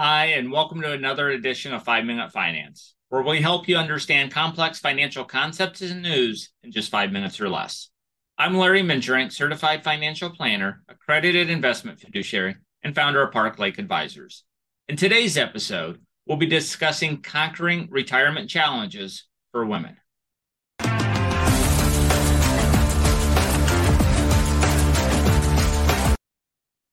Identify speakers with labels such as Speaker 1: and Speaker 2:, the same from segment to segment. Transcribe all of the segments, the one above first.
Speaker 1: Hi, and welcome to another edition of Five Minute Finance, where we help you understand complex financial concepts and news in just five minutes or less. I'm Larry Mengerink, certified financial planner, accredited investment fiduciary, and founder of Park Lake Advisors. In today's episode, we'll be discussing conquering retirement challenges for women.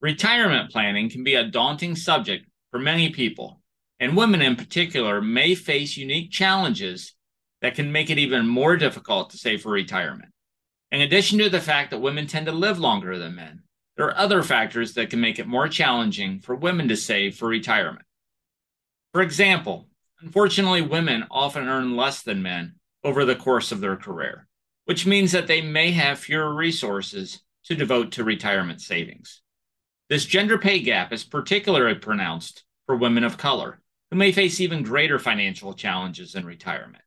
Speaker 1: Retirement planning can be a daunting subject for many people, and women in particular may face unique challenges that can make it even more difficult to save for retirement. In addition to the fact that women tend to live longer than men, there are other factors that can make it more challenging for women to save for retirement. For example, unfortunately, women often earn less than men over the course of their career, which means that they may have fewer resources to devote to retirement savings. This gender pay gap is particularly pronounced for women of color, who may face even greater financial challenges in retirement.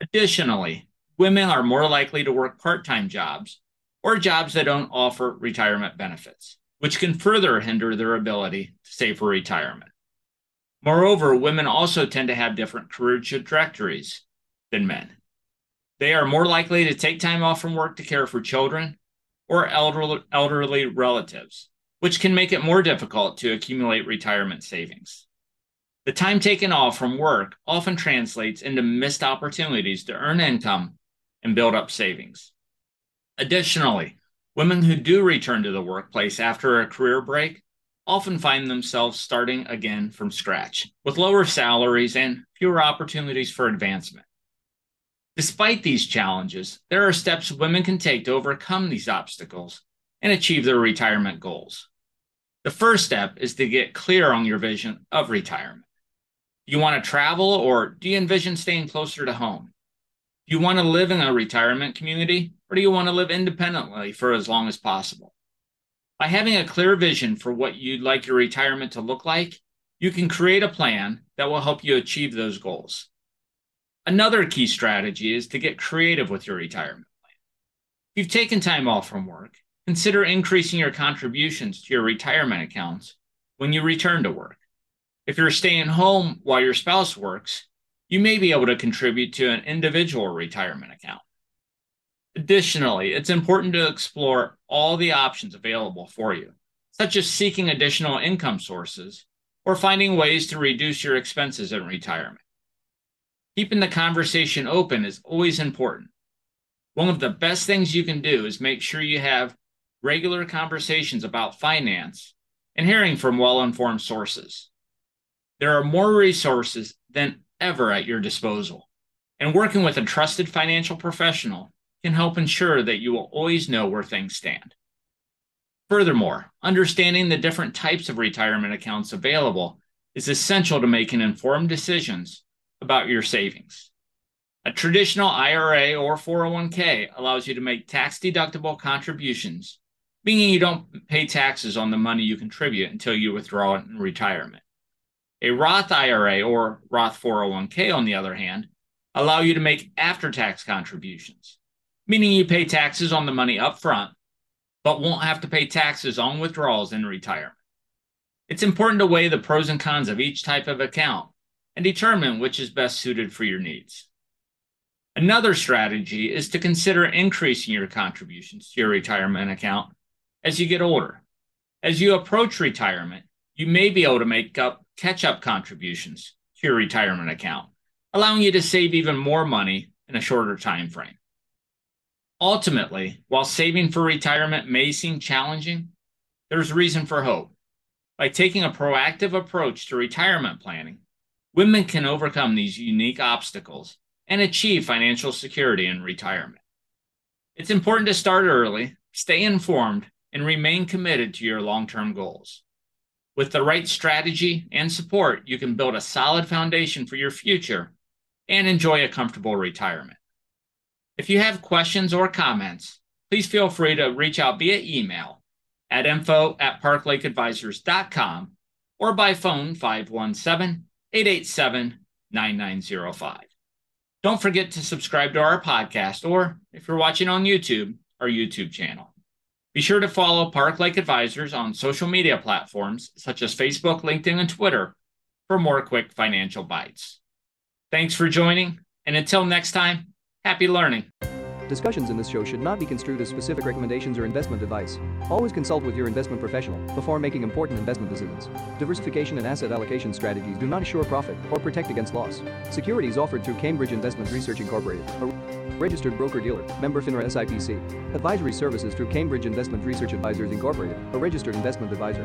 Speaker 1: Additionally, women are more likely to work part time jobs or jobs that don't offer retirement benefits, which can further hinder their ability to save for retirement. Moreover, women also tend to have different career trajectories than men. They are more likely to take time off from work to care for children or elderly, elderly relatives, which can make it more difficult to accumulate retirement savings. The time taken off from work often translates into missed opportunities to earn income and build up savings. Additionally, women who do return to the workplace after a career break often find themselves starting again from scratch with lower salaries and fewer opportunities for advancement. Despite these challenges, there are steps women can take to overcome these obstacles and achieve their retirement goals. The first step is to get clear on your vision of retirement. Do you want to travel or do you envision staying closer to home? Do you want to live in a retirement community or do you want to live independently for as long as possible? By having a clear vision for what you'd like your retirement to look like, you can create a plan that will help you achieve those goals. Another key strategy is to get creative with your retirement plan. If you've taken time off from work, consider increasing your contributions to your retirement accounts when you return to work. If you're staying home while your spouse works, you may be able to contribute to an individual retirement account. Additionally, it's important to explore all the options available for you, such as seeking additional income sources or finding ways to reduce your expenses in retirement. Keeping the conversation open is always important. One of the best things you can do is make sure you have regular conversations about finance, and hearing from well informed sources. There are more resources than ever at your disposal, and working with a trusted financial professional can help ensure that you will always know where things stand. Furthermore, understanding the different types of retirement accounts available is essential to making informed decisions about your savings. A traditional IRA or 401k allows you to make tax deductible contributions meaning you don't pay taxes on the money you contribute until you withdraw it in retirement. A Roth IRA or Roth 401k, on the other hand, allow you to make after tax contributions, meaning you pay taxes on the money up front, but won't have to pay taxes on withdrawals in retirement. It's important to weigh the pros and cons of each type of account and determine which is best suited for your needs. Another strategy is to consider increasing your contributions to your retirement account as you get older. As you approach retirement, you may be able to make up catch up contributions to your retirement account, allowing you to save even more money in a shorter time frame. Ultimately, while saving for retirement may seem challenging, there's reason for hope. By taking a proactive approach to retirement planning, women can overcome these unique obstacles and achieve financial security in retirement. It's important to start early, stay informed, and remain committed to your long term goals. With the right strategy and support, you can build a solid foundation for your future and enjoy a comfortable retirement. If you have questions or comments, please feel free to reach out via email at info at parklakeadvisors.com or by phone 517 887 9905. Don't forget to subscribe to our podcast or, if you're watching on YouTube, our YouTube channel. Be sure to follow Park Lake Advisors on social media platforms such as Facebook, LinkedIn, and Twitter for more quick financial bites. Thanks for joining, and until next time, happy learning.
Speaker 2: Discussions in this show should not be construed as specific recommendations or investment advice. Always consult with your investment professional before making important investment decisions. Diversification and asset allocation strategies do not assure profit or protect against loss. Securities offered through Cambridge Investment Research Incorporated, registered broker dealer, member FINRA SIPC. Advisory services through Cambridge Investment Research Advisors Incorporated, a registered investment advisor.